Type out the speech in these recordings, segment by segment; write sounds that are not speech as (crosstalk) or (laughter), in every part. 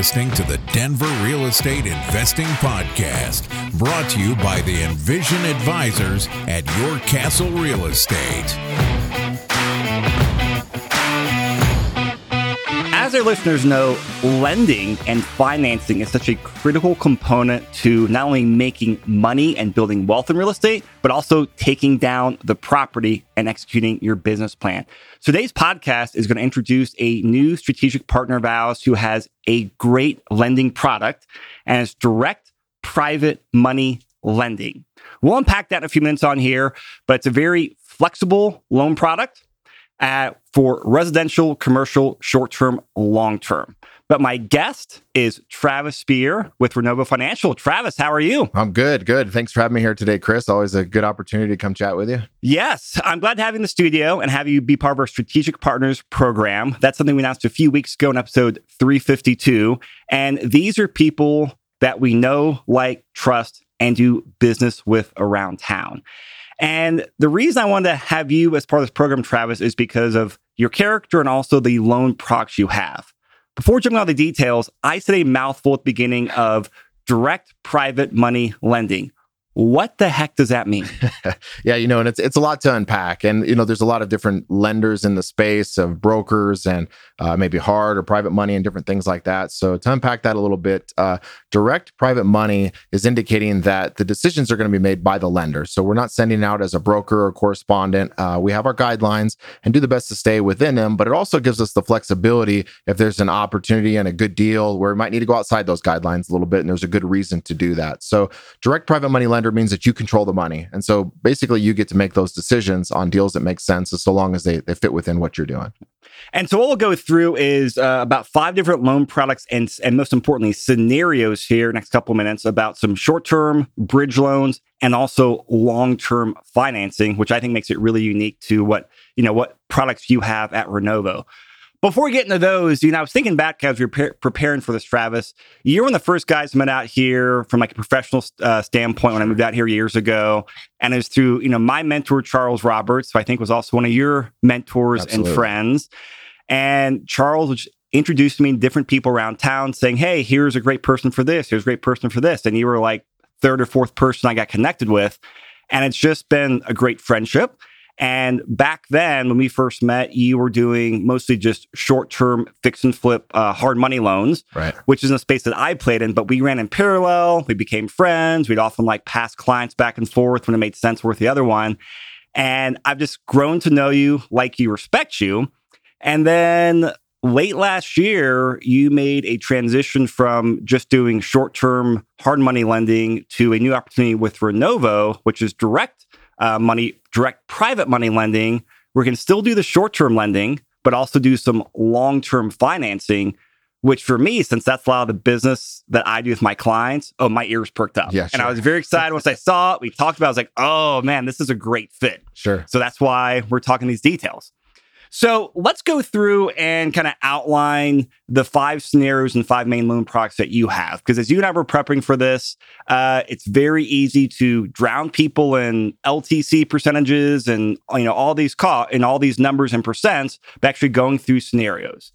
listening to the Denver Real Estate Investing Podcast, brought to you by the Envision Advisors at Your Castle Real Estate. As our listeners know, lending and financing is such a critical component to not only making money and building wealth in real estate, but also taking down the property and executing your business plan. Today's podcast is going to introduce a new strategic partner of ours who has a great lending product and it's direct private money lending. We'll unpack that in a few minutes on here, but it's a very flexible loan product uh, for residential, commercial, short term, long term. But my guest is Travis Spear with Renovo Financial. Travis, how are you? I'm good, good. Thanks for having me here today, Chris. Always a good opportunity to come chat with you. Yes, I'm glad to have you in the studio and have you be part of our Strategic Partners program. That's something we announced a few weeks ago in episode 352. And these are people that we know, like, trust, and do business with around town. And the reason I wanted to have you as part of this program, Travis, is because of your character and also the loan products you have. Before jumping on the details, I said a mouthful at the beginning of direct private money lending. What the heck does that mean? (laughs) yeah, you know, and it's it's a lot to unpack, and you know, there's a lot of different lenders in the space of brokers and uh, maybe hard or private money and different things like that. So to unpack that a little bit, uh, direct private money is indicating that the decisions are going to be made by the lender. So we're not sending out as a broker or correspondent. Uh, we have our guidelines and do the best to stay within them, but it also gives us the flexibility if there's an opportunity and a good deal where we might need to go outside those guidelines a little bit, and there's a good reason to do that. So direct private money lending means that you control the money. And so basically you get to make those decisions on deals that make sense so long as they, they fit within what you're doing. And so what we'll go through is uh, about five different loan products and, and most importantly, scenarios here next couple minutes about some short-term bridge loans and also long-term financing, which I think makes it really unique to what, you know, what products you have at Renovo. Before we get into those, you know, I was thinking back as we were pre- preparing for this, Travis. You're one of the first guys I met out here from like a professional uh, standpoint when I moved out here years ago, and it was through you know my mentor Charles Roberts, who I think was also one of your mentors Absolutely. and friends. And Charles was introduced me to different people around town, saying, "Hey, here's a great person for this. Here's a great person for this," and you were like third or fourth person I got connected with, and it's just been a great friendship. And back then, when we first met, you were doing mostly just short term fix and flip uh, hard money loans, right. which is a space that I played in. But we ran in parallel. We became friends. We'd often like pass clients back and forth when it made sense with the other one. And I've just grown to know you, like you, respect you. And then late last year, you made a transition from just doing short term hard money lending to a new opportunity with Renovo, which is direct uh, money, direct private money lending. We can still do the short term lending, but also do some long term financing. Which for me, since that's a lot of the business that I do with my clients, oh, my ears perked up. Yeah, sure. And I was very excited once I saw it. We talked about it. I was like, oh man, this is a great fit. Sure. So that's why we're talking these details. So let's go through and kind of outline the five scenarios and five main loan products that you have. Because as you and I were prepping for this, uh, it's very easy to drown people in LTC percentages and you know all these cost and all these numbers and percents, but actually going through scenarios.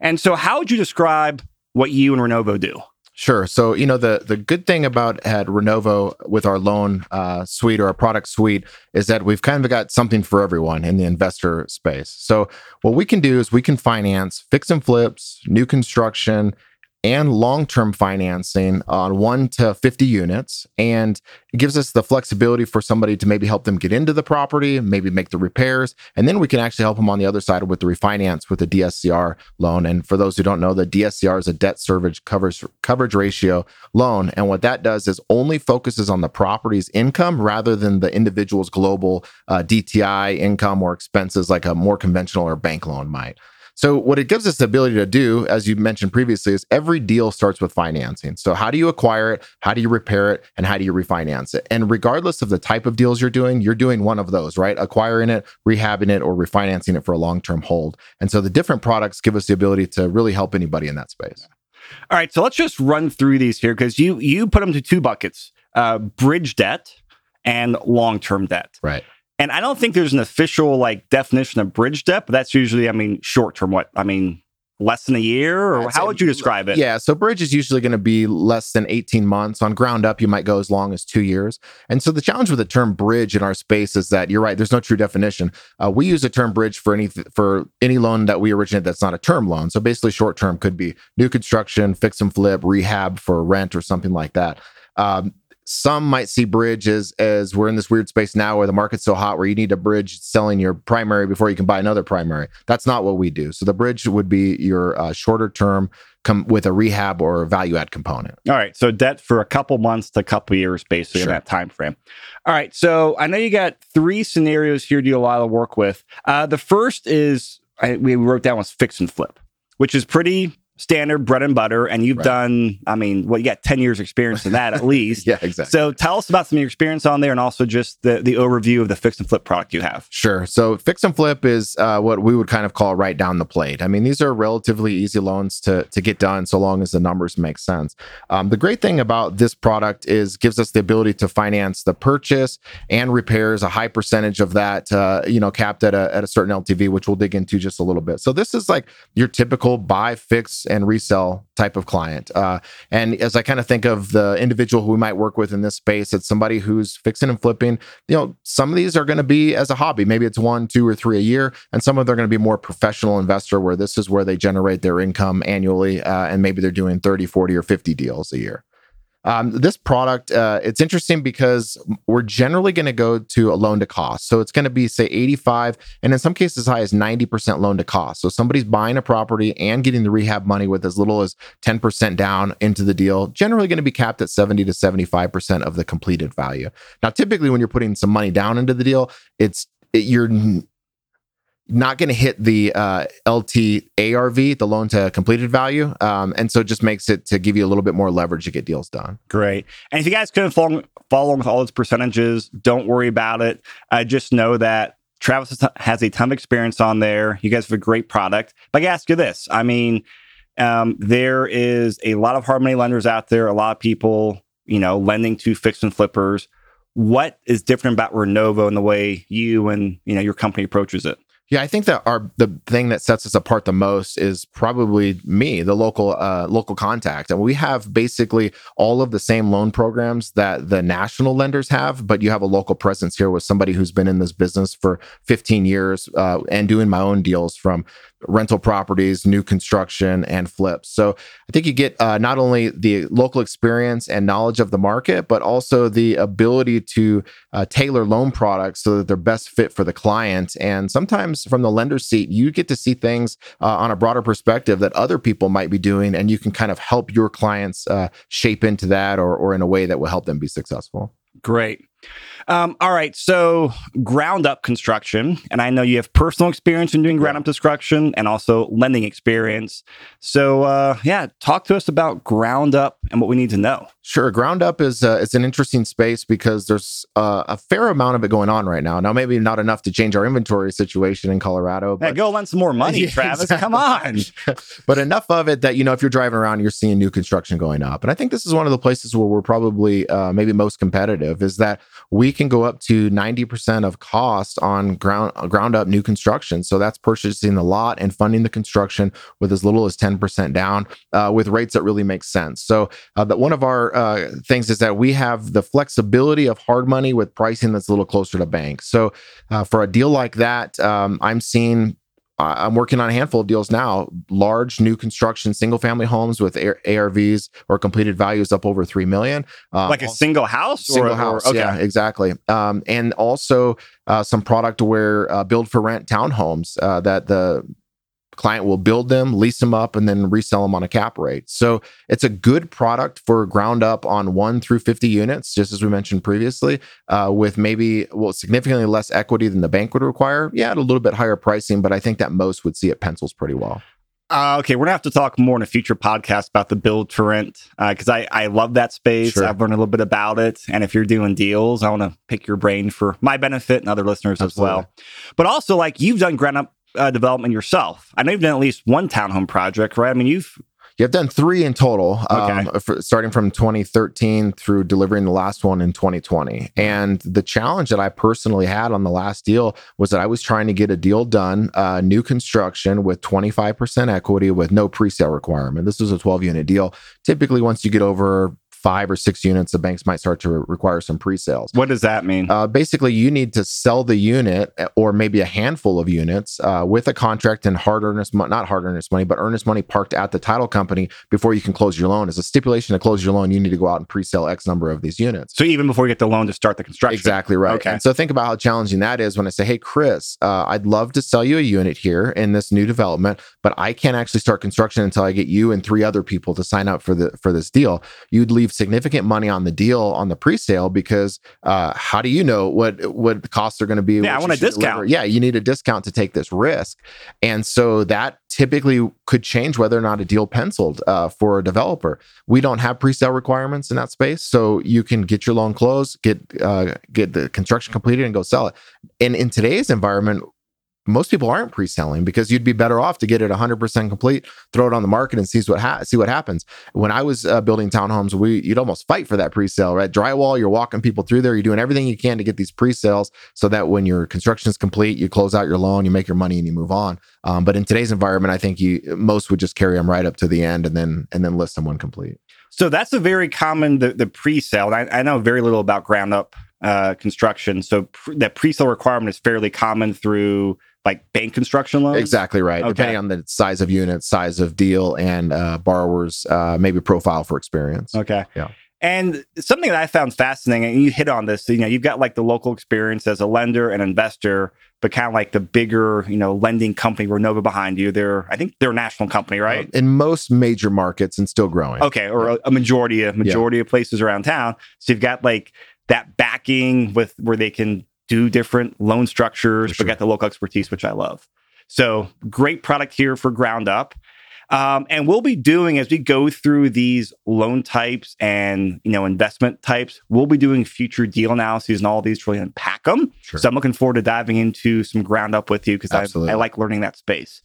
And so, how would you describe what you and Renovo do? Sure. So, you know, the the good thing about at Renovo with our loan uh, suite or our product suite is that we've kind of got something for everyone in the investor space. So, what we can do is we can finance fix and flips, new construction, and long term financing on one to 50 units. And it gives us the flexibility for somebody to maybe help them get into the property, maybe make the repairs. And then we can actually help them on the other side with the refinance with the DSCR loan. And for those who don't know, the DSCR is a debt service coverage, coverage ratio loan. And what that does is only focuses on the property's income rather than the individual's global uh, DTI income or expenses like a more conventional or bank loan might. So, what it gives us the ability to do, as you mentioned previously, is every deal starts with financing. So, how do you acquire it? How do you repair it? And how do you refinance it? And regardless of the type of deals you're doing, you're doing one of those, right? Acquiring it, rehabbing it, or refinancing it for a long term hold. And so, the different products give us the ability to really help anybody in that space. All right, so let's just run through these here because you you put them to two buckets: uh, bridge debt and long term debt. Right. And I don't think there's an official like definition of bridge debt, but that's usually, I mean, short term. What I mean, less than a year, or I'd how say- would you describe it? Yeah, so bridge is usually going to be less than 18 months. On ground up, you might go as long as two years. And so the challenge with the term bridge in our space is that you're right. There's no true definition. Uh, we use the term bridge for any for any loan that we originate that's not a term loan. So basically, short term could be new construction, fix and flip, rehab for rent, or something like that. Um, some might see bridge as as we're in this weird space now where the market's so hot where you need a bridge selling your primary before you can buy another primary. That's not what we do. So the bridge would be your uh, shorter term come with a rehab or value add component. All right. So debt for a couple months to a couple years, basically in that time frame. All right. So I know you got three scenarios here do a lot of work with. Uh, the first is I, we wrote down was fix and flip, which is pretty standard bread and butter. And you've Right. done, I mean, well, you got 10 years experience in that at (laughs) least. Yeah, exactly. So tell us about some of your experience on there and also just the, the overview of the fix and flip product you have. Sure. So fix and flip is uh, what we would kind of call right down the plate. I mean, these are relatively easy loans to to get done, so long as the numbers make sense. Um, the great thing about this product is gives us the ability to finance the purchase and repairs. A high percentage of that, uh, you know, capped at a at a certain LTV, which we'll dig into just a little bit. So this is like your typical buy, fix, and resell type of client. Uh, and as I kind of think of the individual who we might work with in this space, it's somebody who's fixing and flipping you know, some of these are going to be as a hobby. Maybe it's one, two, or three a year, and some of them are going to be more professional investor, where this is where they generate their income annually, uh, and maybe they're doing 30, 40, or 50 deals a year. Um, this product, uh, it's interesting because we're generally going to go to a loan to cost. So it's going to be, say, 85, and in some cases, as high as 90% loan to cost. So somebody's buying a property and getting the rehab money with as little as 10% down into the deal, generally going to be capped at 70 to 75% of the completed value. Now, typically, when you're putting some money down into the deal, it's it, you're not going to hit the uh, LT ARV, the loan to completed value, um, and so it just makes it to give you a little bit more leverage to get deals done. Great. And if you guys couldn't follow, follow along with all those percentages, don't worry about it. I just know that Travis has- a ton of experience on there. You guys have a great product. But I gotta ask you this. I mean, um, there is a lot of hard money lenders out there, a lot of people, you know, lending to fix and flippers. What is different about Renovo and the way you and you know your company approaches it? Yeah, I think that our the thing that sets us apart the most is probably me, the local uh, local contact, and we have basically all of the same loan programs that the national lenders have, but you have a local presence here with somebody who's been in this business for 15 years uh, and doing my own deals from rental properties, new construction, and flips. So I think you get uh, not only the local experience and knowledge of the market, but also the ability to uh, tailor loan products so that they're best fit for the client. And sometimes from the lender's seat, you get to see things uh, on a broader perspective that other people might be doing, and you can kind of help your clients uh, shape into that or, or in a way that will help them be successful. Great. Um, all right. So, ground up construction. And I know you have personal experience in doing ground up construction and also lending experience. So, uh, yeah, talk to us about ground up and what we need to know. Sure, ground up is uh, it's an interesting space because there's uh, a fair amount of it going on right now. Now, maybe not enough to change our inventory situation in Colorado, but go lend some more money, (laughs) Yeah, Travis. Come on. (laughs) but enough of it that you know if you're driving around you're seeing new construction going up and i think this is one of the places where we're probably uh, maybe most competitive is that we can go up to 90% of cost on ground uh, ground up new construction so that's purchasing the lot and funding the construction with as little as 10% down uh, with rates that really make sense so uh, that one of our uh, things is that we have the flexibility of hard money with pricing that's a little closer to banks. so uh, for a deal like that um, i'm seeing I'm working on a handful of deals now. Large new construction, single family homes with ARVs or completed values up over three million. Um, Like a single house? single or, house. Or, okay. Yeah, exactly. Um, and also uh, some product where uh, build for rent townhomes uh, that the client will build them, lease them up, and then resell them on a cap rate. So it's a good product for ground up on one through 50 units, just as we mentioned previously, uh, with maybe well significantly less equity than the bank would require. Yeah, at a little bit higher pricing, but I think that most would see it pencils pretty well. Uh, okay, we're gonna have to talk more in a future podcast about the build to rent because I I love that space. Sure. I've learned a little bit about it, and if you're doing deals, I want to pick your brain for my benefit and other listeners as well. But also, like you've done ground up uh, development yourself. I know you've done at least one townhome project, right? I mean, you've You have done three in total, um, Okay. for, starting from 2013 through delivering the last one in 2020. And the challenge that I personally had on the last deal was that I was trying to get a deal done, uh, new construction with 25% equity with no pre-sale requirement. This was a 12 unit deal. Typically, once you get over five or six units, the banks might start to re- require some pre-sales. What does that mean? Uh, basically, you need to sell the unit uh, or maybe a handful of units uh, with a contract and hard earnest, mo- not hard earnest money, but earnest money parked at the title company before you can close your loan. As a stipulation to close your loan, you need to go out and pre-sell X number of these units. so even before you get the loan to start the construction. Exactly right. Okay. And so think about how challenging that is when I say, "Hey, Chris, uh, I'd love to sell you a unit here in this new development, but I can't actually start construction until I get you and three other people to sign up for the for this deal." You'd leave significant money on the deal on the pre-sale because uh, how do you know what what the costs are going to be? Yeah, I you want a should deliver? discount. Yeah, you need a discount to take this risk, and so that typically could change whether or not a deal penciled uh, for a developer. We don't have pre-sale requirements in that space, so you can get your loan closed, get uh, get the construction completed, and go sell it. And in today's environment, most people aren't pre-selling because you'd be better off to get it 100% complete, throw it on the market, and see what ha- see what happens. When I was uh, building townhomes, we you'd almost fight for that pre-sale, right? Drywall, you're walking people through there, you're doing everything you can to get these pre-sales so that when your construction is complete, you close out your loan, you make your money, and you move on. Um, but in today's environment, I think you most would just carry them right up to the end and then and then list them when complete. So that's a very common the, the pre-sale. I, I know very little about ground up uh, construction. So pr- that pre-sale requirement is fairly common through like bank construction loans. Exactly right. Okay. Depending on the size of unit, size of deal, and uh, borrowers, uh, maybe profile for experience. Okay. Yeah. And something that I found fascinating, and you hit on this, you know, you've got like the local experience as a lender and investor, but kind of like the bigger, you know, lending company, Renovo behind you. They're, I think they're a national company, right? In most major markets and still growing. Okay, or a, a majority, a majority of places around town. So you've got like that backing with where they can do different loan structures, sure. but get the local expertise, which I love. So great product here for ground up. Um, and we'll be doing as we go through these loan types and you know investment types, we'll be doing future deal analyses and all these to really unpack them. Sure. So I'm looking forward to diving into some ground up with you because I, I like learning that space.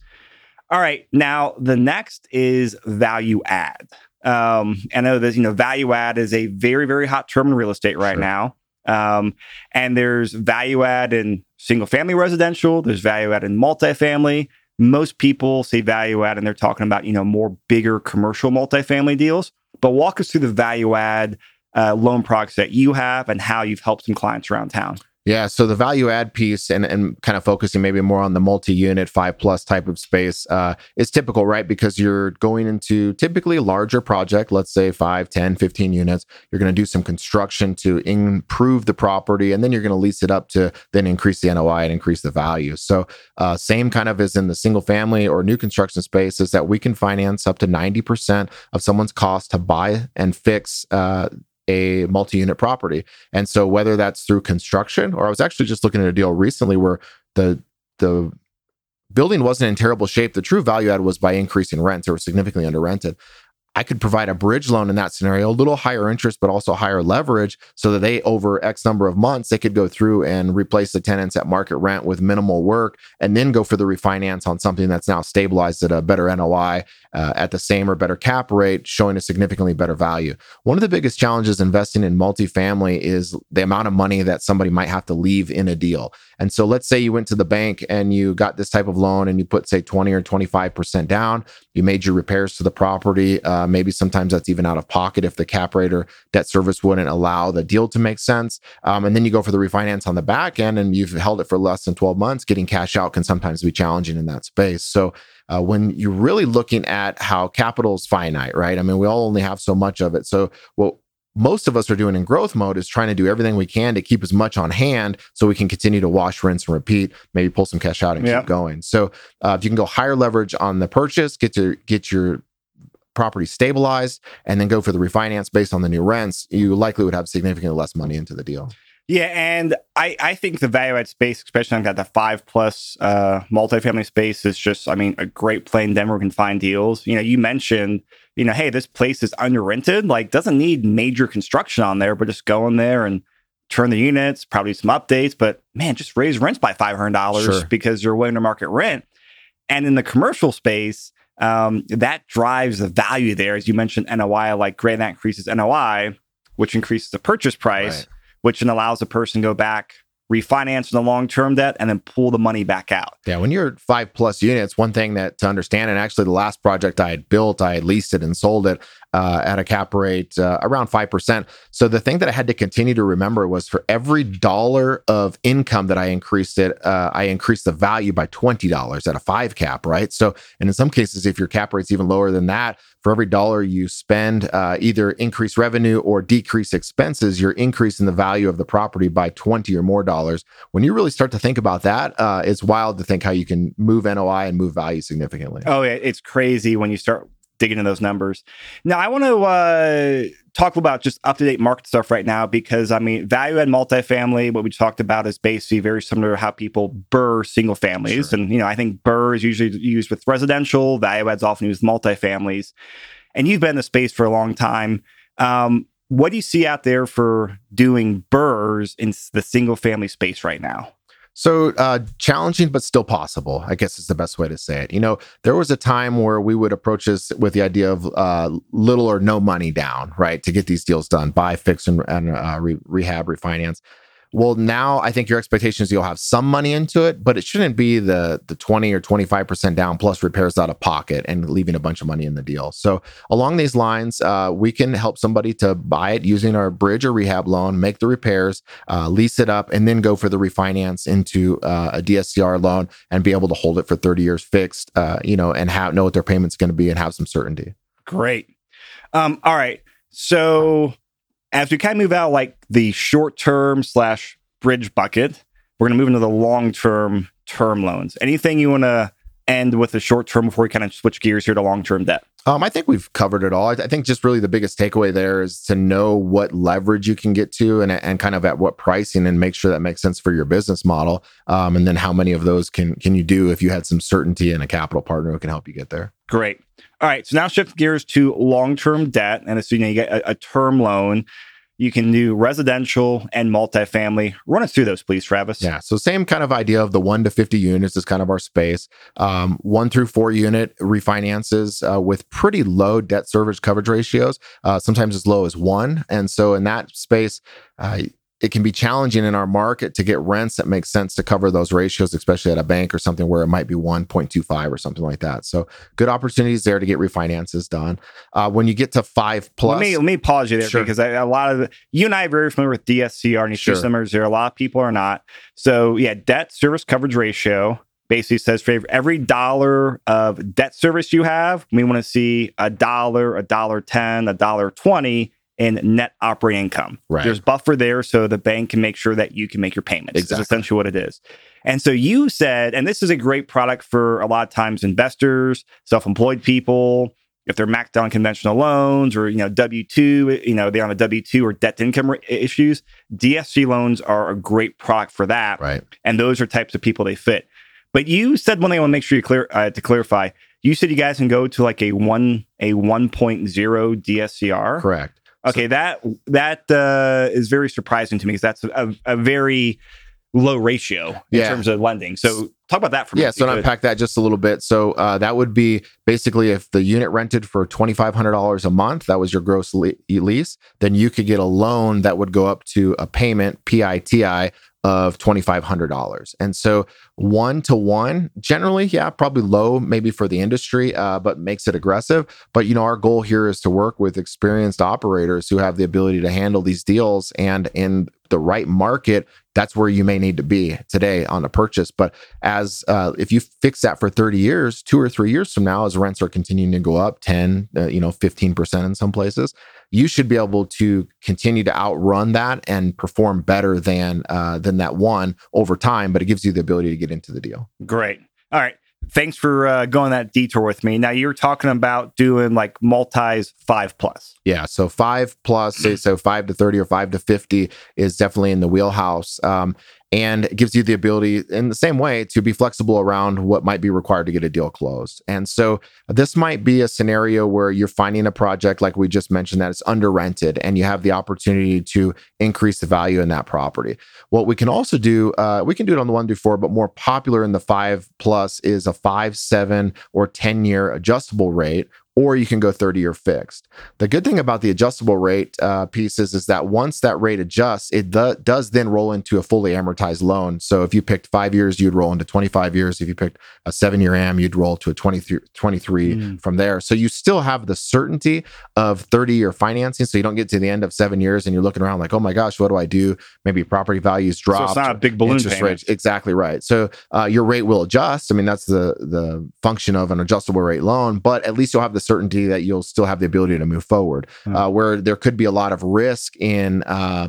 All right, now the next is value add. Um, I know that you know value add is a very very hot term in real estate right Sure. now. Um, and there's value add in single family residential. There's value add in multifamily. Most people say value add, and they're talking about you know more bigger commercial multifamily deals. But walk us through the value add uh, loan products that you have and how you've helped some clients around town. Yeah. So the value add piece and, and kind of focusing maybe more on the multi unit, five plus type of space uh, is typical, right? Because you're going into typically larger project, let's say 5, 10, 15 units. You're going to do some construction to improve the property and then you're going to lease it up to then increase the NOI and increase the value. So, uh, same kind of as in the single family or new construction space is that we can finance up to 90% of someone's cost to buy and fix uh, a multi-unit property. And so whether that's through construction or I was actually just looking at a deal recently where the the building wasn't in terrible shape. The true value add was by increasing rents or significantly under rented. I could provide a bridge loan in that scenario, a little higher interest, but also higher leverage, so that they, over X number of months, they could go through and replace the tenants at market rent with minimal work, and then go for the refinance on something that's now stabilized at a better NOI uh, at the same or better cap rate, showing a significantly better value. One of the biggest challenges investing in multifamily is the amount of money that somebody might have to leave in a deal. And so, let's say you went to the bank and you got this type of loan, and you put say 20 or 25 percent down. You made your repairs to the property. Uh, maybe sometimes that's even out of pocket if the cap rate or debt service wouldn't allow the deal to make sense. Um, and then you go for the refinance on the back end, and you've held it for less than 12 months. Getting cash out can sometimes be challenging in that space. So uh, when you're really looking at how capital is finite, right? I mean, we all only have so much of it. So what most of us are doing in growth mode is trying to do everything we can to keep as much on hand so we can continue to wash, rinse, and repeat. Maybe pull some cash out and Yeah. keep going. So uh, if you can go higher leverage on the purchase, get to get your property stabilized, and then go for the refinance based on the new rents, you likely would have significantly less money into the deal. Yeah, and I, I think the value add space, especially on that the five plus uh, multifamily space, is just I mean a great play in Denver. Can find deals. You know, you mentioned you know, hey, this place is under rented. Like, doesn't need major construction on there, but just go in there and turn the units, probably some updates. But man, just raise rents by five hundred dollars Sure. because you're way under market rent. And in the commercial space, um, that drives the value there. As you mentioned, NOI, like great, that increases NOI, which increases the purchase price, Right. which then allows the person to go back, refinance the long term debt, and then pull the money back out. Yeah, when you're five plus units, one thing that to understand, and actually the last project I had built, I had leased it and sold it uh, at a cap rate uh, around 5%. So the thing that I had to continue to remember was for every dollar of income that I increased it, uh, I increased the value by $20 at a five cap, right? So, and in some cases, if your cap rate's even lower than that, for every dollar you spend, uh, either increase revenue or decrease expenses, you're increasing the value of the property by 20 or more dollars. When you really start to think about that, uh, it's wild to think how you can move NOI and move value significantly. Oh, it's crazy when you start digging into those numbers. Now, I want to uh, talk about just up to date market stuff right now because I mean, value add multifamily, what we talked about is basically very similar to how people BRRRR single families. Sure. And, you know, I think BRRRR is usually used with residential, value add's often used with multifamilies. And you've been in the space for a long time. Um, what do you see out there for doing BRRRRs in the single family space right now? So uh, challenging, but still possible. I guess is the best way to say it. You know, there was a time where we would approach this with the idea of uh, little or no money down, right, to get these deals done, buy, fix, and, and uh, re- rehab, refinance. Well, now I think your expectation is you'll have some money into it, but it shouldn't be the the twenty or twenty five percent down plus repairs out of pocket and leaving a bunch of money in the deal. So along these lines, uh, we can help somebody to buy it using our bridge or rehab loan, make the repairs, uh, lease it up, and then go for the refinance into uh, a DSCR loan and be able to hold it for 30 years fixed, uh, you know, and have know what their payment's going to be and have some certainty. Great. Um, all right. So as we kind of move out like the short term slash bridge bucket, we're going to move into the long term term loans. Anything you want to end with the short term before we kind of switch gears here to long term debt? Um, I think we've covered it all. I, think just really the biggest takeaway there is to know what leverage you can get to and, and kind of at what pricing and make sure that makes sense for your business model. Um, and then how many of those can can you do if you had some certainty and a capital partner who can help you get there. Great. All right. So now shift gears to long term debt. And assuming you get a, a term loan, you can do residential and multifamily. Run us through those, please, Travis. Yeah. So same kind of idea of the one to 50 units is kind of our space. Um, one through four unit refinances uh, with pretty low debt service coverage ratios, uh, sometimes as low as one. And so in that space, uh, it can be challenging in our market to get rents that make sense to cover those ratios, especially at a bank or something where it might be 1.25 or something like that. So good opportunities there to get refinances done. Uh, when you get to five plus, Let me let me pause you there Sure. because I, a lot of the, you and I are very familiar with DSCR and Sure. see numbers there. A lot of people are not. So yeah, debt service coverage ratio basically says for every dollar of debt service you have, we want to see a dollar, a dollar ten, a dollar twenty in net operating income. Right. There's buffer there so the bank can make sure that you can make your payments. Exactly. That's essentially what it is. And so you said, and this is a great product for a lot of times investors, self-employed people, if they're maxed on conventional loans or you know W two, you know they're on a W two or debt to income issues. DSC loans are a great product for that, right? and those are types of people they fit. But you said one thing I want to make sure you clear uh, to clarify. You said you guys can go to like a one a one DSCR. Correct. Okay, that that uh, is very surprising to me because that's a, a very low ratio in Yeah. terms of lending. So talk about that for me. Yeah, so unpack that just a little bit. So uh, that would be basically if the unit rented for twenty five hundred dollars a month, that was your gross le- lease, then you could get a loan that would go up to a payment PITI of twenty five hundred dollars. And so one to one, generally, yeah, probably low maybe for the industry, uh, but makes it aggressive. But you know, our goal here is to work with experienced operators who have the ability to handle these deals, and in the right market, that's where you may need to be today on a purchase. But as uh, if you fix that for 30 years, two or three years from now, as rents are continuing to go up 10, uh, you know, 15% in some places, you should be able to continue to outrun that and perform better than uh, than that one over time. But it gives you the ability to get into the deal. Great. All right. Thanks for uh, going that detour with me. Now you're talking about doing like multis five plus. Yeah, so five plus, say (clears throat) so five to thirty or five to fifty is definitely in the wheelhouse. Um, and it gives you the ability in the same way to be flexible around what might be required to get a deal closed. And so this might be a scenario where you're finding a project like we just mentioned that it's under rented and you have the opportunity to increase the value in that property. What we can also do, uh, we can do it on the one through four, but more popular in the five plus is a five, seven, or 10 year adjustable rate or you can go 30 year fixed. The good thing about the adjustable rate uh, pieces is that once that rate adjusts, it do- does then roll into a fully amortized loan. So if you picked five years, you'd roll into 25 years. If you picked a seven year AM, you'd roll to a 23, 23 mm. from there. So you still have the certainty of 30 year financing. So you don't get to the end of seven years and you're looking around like, oh my gosh, what do I do? Maybe property values drop. So it's not a big balloon payment. Rates. Exactly right. So uh, your rate will adjust. I mean, that's the the function of an adjustable rate loan, but at least you'll have the certainty that you'll still have the ability to move forward. Mm-hmm. Uh, where there could be a lot of risk in uh,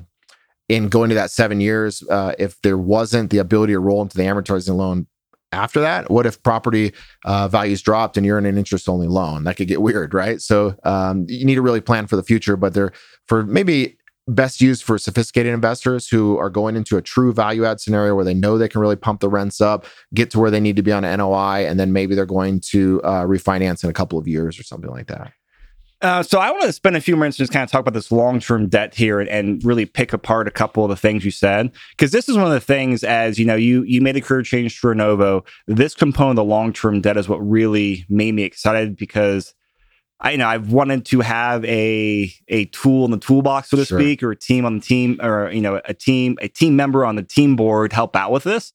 in going to that seven years uh, if there wasn't the ability to roll into the amortizing loan after that what if property uh, values dropped and you're in an interest only loan that could get weird right so um, you need to really plan for the future but they're for maybe best used for sophisticated investors who are going into a true value add scenario where they know they can really pump the rents up, get to where they need to be on NOI, and then maybe they're going to uh, refinance in a couple of years or something like that. Uh, so I want to spend a few minutes just kind of talk about this long-term debt here and, and, really pick apart a couple of the things you said because this is one of the things as you know you you made a career change to Renovo. This component of the long-term debt is what really made me excited because I you know I've wanted to have a a tool in the toolbox, so to sure. speak, or a team on the team, or you know a team a team member on the team board help out with this.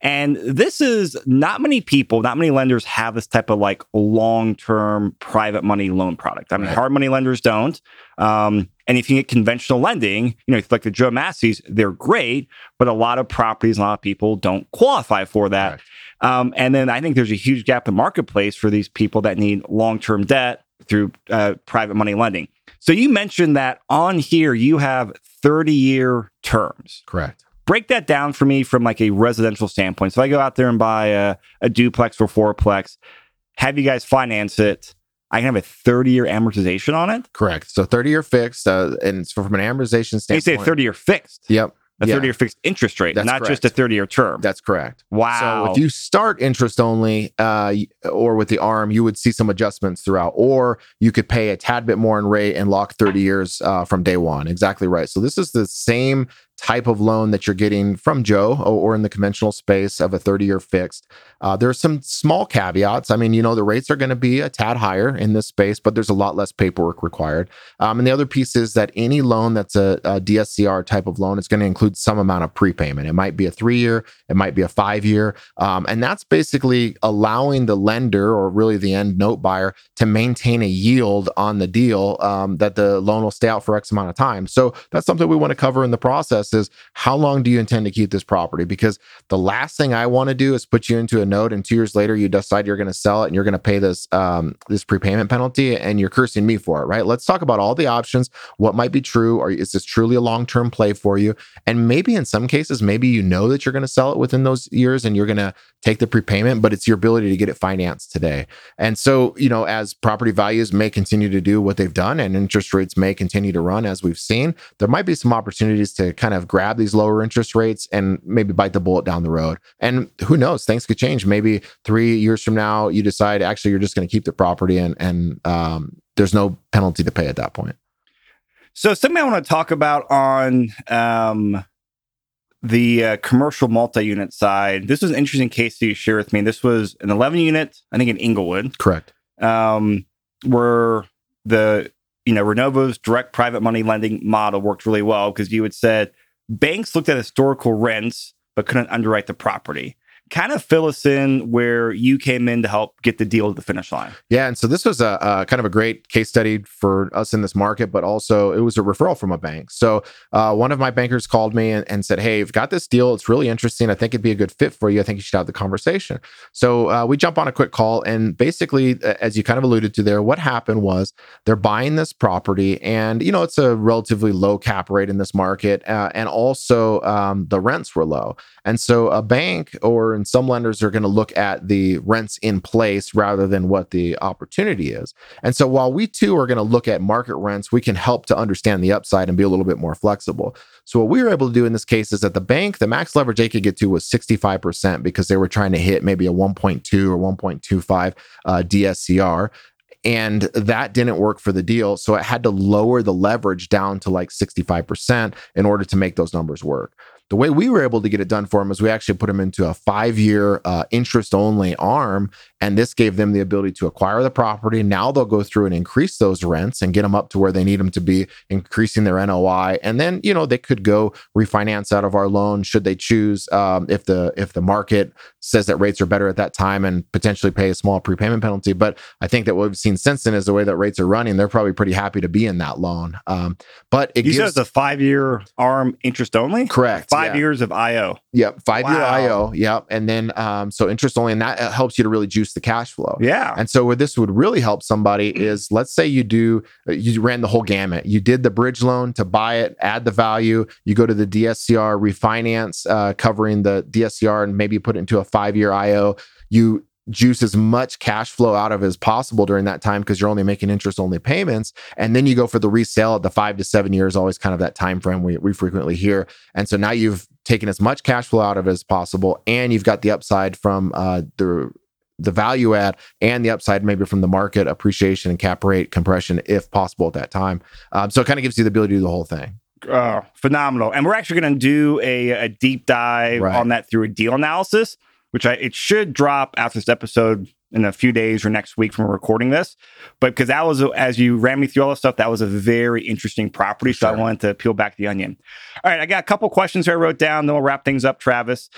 And this is not many people, not many lenders have this type of like long term private money loan product. I mean, right. hard money lenders don't. Um, and if you get conventional lending, you know, like the Joe Massey's, they're great, but a lot of properties, a lot of people don't qualify for that. Right. Um, and then I think there's a huge gap in the marketplace for these people that need long term debt through uh, private money lending. So you mentioned that on here you have 30 year terms. Correct. Break that down for me from like a residential standpoint. So I go out there and buy a, a duplex or fourplex, have you guys finance it. I can have a 30 year amortization on it. Correct. So 30 year fixed. Uh, and so from an amortization standpoint, you say 30 year fixed. Yep a 30 year fixed interest rate, That's not correct. just a 30 year term. That's correct. Wow. So if you start interest only uh, or with the ARM, you would see some adjustments throughout, or you could pay a tad bit more in rate and lock 30 years uh, from day one. Exactly right. So this is the same type of loan that you're getting from Joe or, in the conventional space of a 30 year fixed. Uh, there's some small caveats. I mean, you know, the rates are going to be a tad higher in this space, but there's a lot less paperwork required. Um, and the other piece is that any loan that's a, a DSCR type of loan is going to include some amount of prepayment. It might be a three year, it might be a five year. Um, and that's basically allowing the lender or really the end note buyer to maintain a yield on the deal um, that the loan will stay out for X amount of time. So that's something we want to cover in the process is how long do you intend to keep this property? Because the last thing I want to do is put you into a note and two years later you decide you're going to sell it and you're going to pay this um, this prepayment penalty and you're cursing me for it, right? Let's talk about all the options. What might be true, or is this truly a long term play for you? And maybe in some cases, maybe you know that you're going to sell it within those years and you're going to take the prepayment, but it's your ability to get it financed today. And so, you know, as property values may continue to do what they've done and interest rates may continue to run as we've seen, there might be some opportunities to kind of grab these lower interest rates and maybe bite the bullet down the road. And who knows, things could change. Maybe three years from now, you decide actually you're just going to keep the property and and um, there's no penalty to pay at that point. So something I want to talk about on um, the uh, commercial multi-unit side. This was an interesting case that you shared with me. This was an 11 unit, I think in Englewood. Correct. Um, where the you know Renovo's direct private money lending model worked really well because you had said banks looked at historical rents but couldn't underwrite the property kind of fill us in where you came in to help get the deal to the finish line. Yeah, and so this was a, a, kind of a great case study for us in this market, but also it was a referral from a bank. So uh, one of my bankers called me and, and, said, "Hey, you've got this deal. It's really interesting. I think it'd be a good fit for you. I think you should have the conversation." So uh, we jump on a quick call, and basically, as you kind of alluded to there, what happened was they're buying this property, and you know it's a relatively low cap rate in this market, uh, and also um, the rents were low, and so a bank or and some lenders are going to look at the rents in place rather than what the opportunity is. And so while we too are going to look at market rents, we can help to understand the upside and be a little bit more flexible. So what we were able to do in this case is that the bank, the max leverage they could get to was 65% because they were trying to hit maybe a 1.2 or 1.25 uh, DSCR and that didn't work for the deal so it had to lower the leverage down to like 65% in order to make those numbers work the way we were able to get it done for them is we actually put them into a five year uh, interest only arm. And this gave them the ability to acquire the property. Now they'll go through and increase those rents and get them up to where they need them to be, increasing their NOI. And then, you know, they could go refinance out of our loan should they choose um, if the if the market says that rates are better at that time and potentially pay a small prepayment penalty. But I think that what we've seen since then is the way that rates are running, they're probably pretty happy to be in that loan. Um, but it you gives, a five year arm interest only? correct Five yeah. years of IO. Yep, five year Wow. IO. Yep, and then um, so interest only, and that uh, helps you to really juice the cash flow. Yeah. And so, where this would really help somebody (clears throat) is, let's say you do, uh, you ran the whole gamut. You did the bridge loan to buy it, add the value. You go to the DSCR refinance, uh, covering the DSCR, and maybe put it into a five year IO. You juice as much cash flow out of as possible during that time because you're only making interest only payments. And then you go for the resale at the five to seven years always kind of that time frame we, we frequently hear. And so now you've taken as much cash flow out of as possible and you've got the upside from uh, the the value add and the upside maybe from the market appreciation and cap rate compression if possible at that time. Um, so it kind of gives you the ability to do the whole thing. Oh, phenomenal. And we're actually going to do a, a deep dive Right. on that through a deal analysis, which I it should drop after this episode in a few days or next week from recording this. But because that was, as you ran me through all this stuff, that was a very interesting property. So I wanted to peel back the onion. All right. I got a couple questions here I wrote down. Then we'll wrap things up, Travis.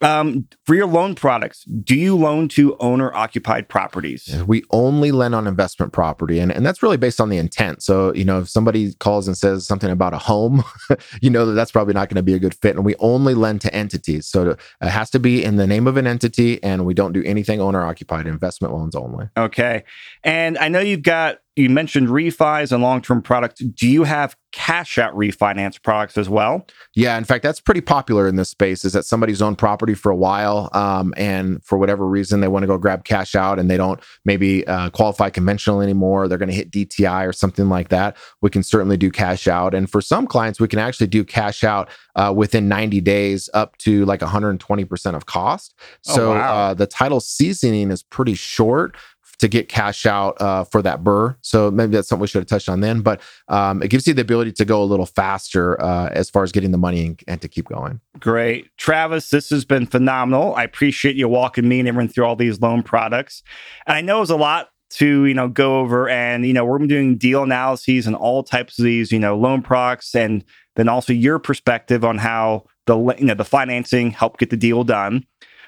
Um, for your loan products, do you loan to owner occupied properties? we only lend on investment property and, and that's really based on the intent so you know if somebody calls and says something about a home (laughs) you know that that's probably not going to be a good fit and we only lend to entities so it has to be in the name of an entity and we don't do anything owner occupied investment loans only Okay. And I know you've got, you mentioned refis and long term products. Do you have cash out refinance products as well? Yeah, in fact, that's pretty popular in this space. Is that somebody's owned property for a while, um, and for whatever reason they want to go grab cash out, and they don't maybe uh, qualify conventional anymore. They're going to hit DTI or something like that. We can certainly do cash out, and for some clients, we can actually do cash out uh, within 90 days, up to like 120 percent of cost. Oh, So wow. uh, the title seasoning is pretty short to get cash out uh, for that BRRRR. So maybe that's something we should have touched on then. But um, it gives you the ability to go a little faster uh, as far as getting the money and, and to keep going. Great. Travis, this has been phenomenal. I appreciate you walking me and everyone through all these loan products. And I know it's a lot to, you know, go over and, you know, we're doing deal analyses and all types of these, you know, loan products and then also your perspective on how the, you know, the financing helped get the deal done.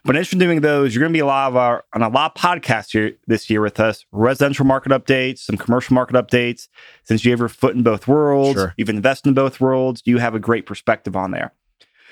But in addition to doing those, you're going to be a lot of our on a lot of podcasts here this year with us. Residential market updates, some commercial market updates. Since you have your foot in both worlds, Sure. you've invested in both worlds. You have a great perspective on there.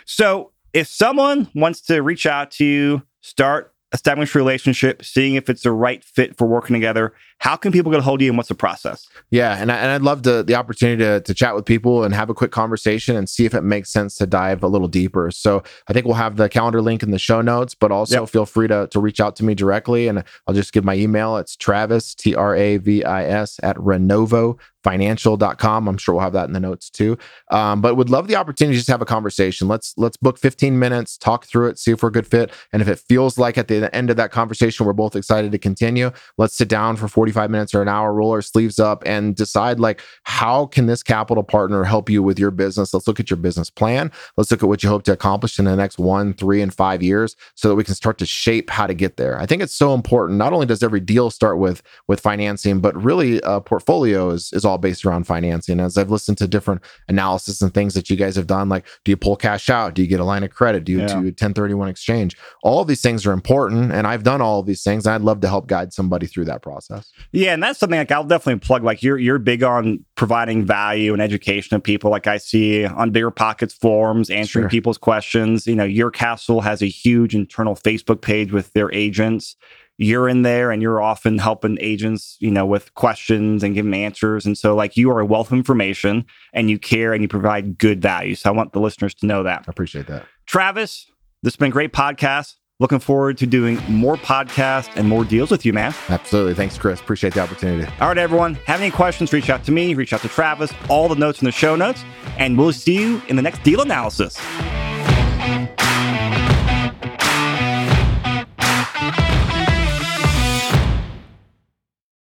So, if someone wants to reach out to you, start establish relationship, seeing if it's the right fit for working together, how can people get a hold of you and what's the process? Yeah, and, I, and I'd love to, the opportunity to, to chat with people and have a quick conversation and see if it makes sense to dive a little deeper. So I think we'll have the calendar link in the show notes, but also Yep. feel free to, to reach out to me directly. And I'll just give my email. It's Travis, T R A V I S, at Renovo financial.com i'm sure we'll have that in the notes too. Um, but would love the opportunity to just have a conversation. Let's let's book 15 minutes talk through it see if we're a good fit. And if it feels like at the end of that conversation we're both excited to continue let's sit down for 45 minutes or an hour roll our sleeves up and decide like how can this capital partner help you with your business? Let's look at your business plan. Let's look at what you hope to accomplish in the next one three and five years so that we can start to shape how to get there. I think it's so important. Not only does every deal start with with financing but really a portfolio is is all based around financing as i've listened to different analysis and things that you guys have done like do you pull cash out do you get a line of credit do you Yeah. do 1031 exchange all of these things are important and i've done all of these things and i'd love to help guide somebody through that process Yeah, and that's something like I'll definitely plug. Like you're you're big on providing value and education to people. Like I see on BiggerPockets forums, answering Sure. people's questions. You know, your castle has a huge internal Facebook page with their agents. You're in there and you're often helping agents, you know, with questions and giving answers. And so like you are a wealth of information and you care and you provide good value. So I want the listeners to know that. i appreciate that Travis, this has been a great podcast. Looking forward to doing more podcasts and more deals with you, man. Absolutely. Thanks, Chris. Appreciate the opportunity. All right, everyone. Have any questions? Reach out to me, reach out to Travis, all the notes in the show notes, and we'll see you in the next deal analysis.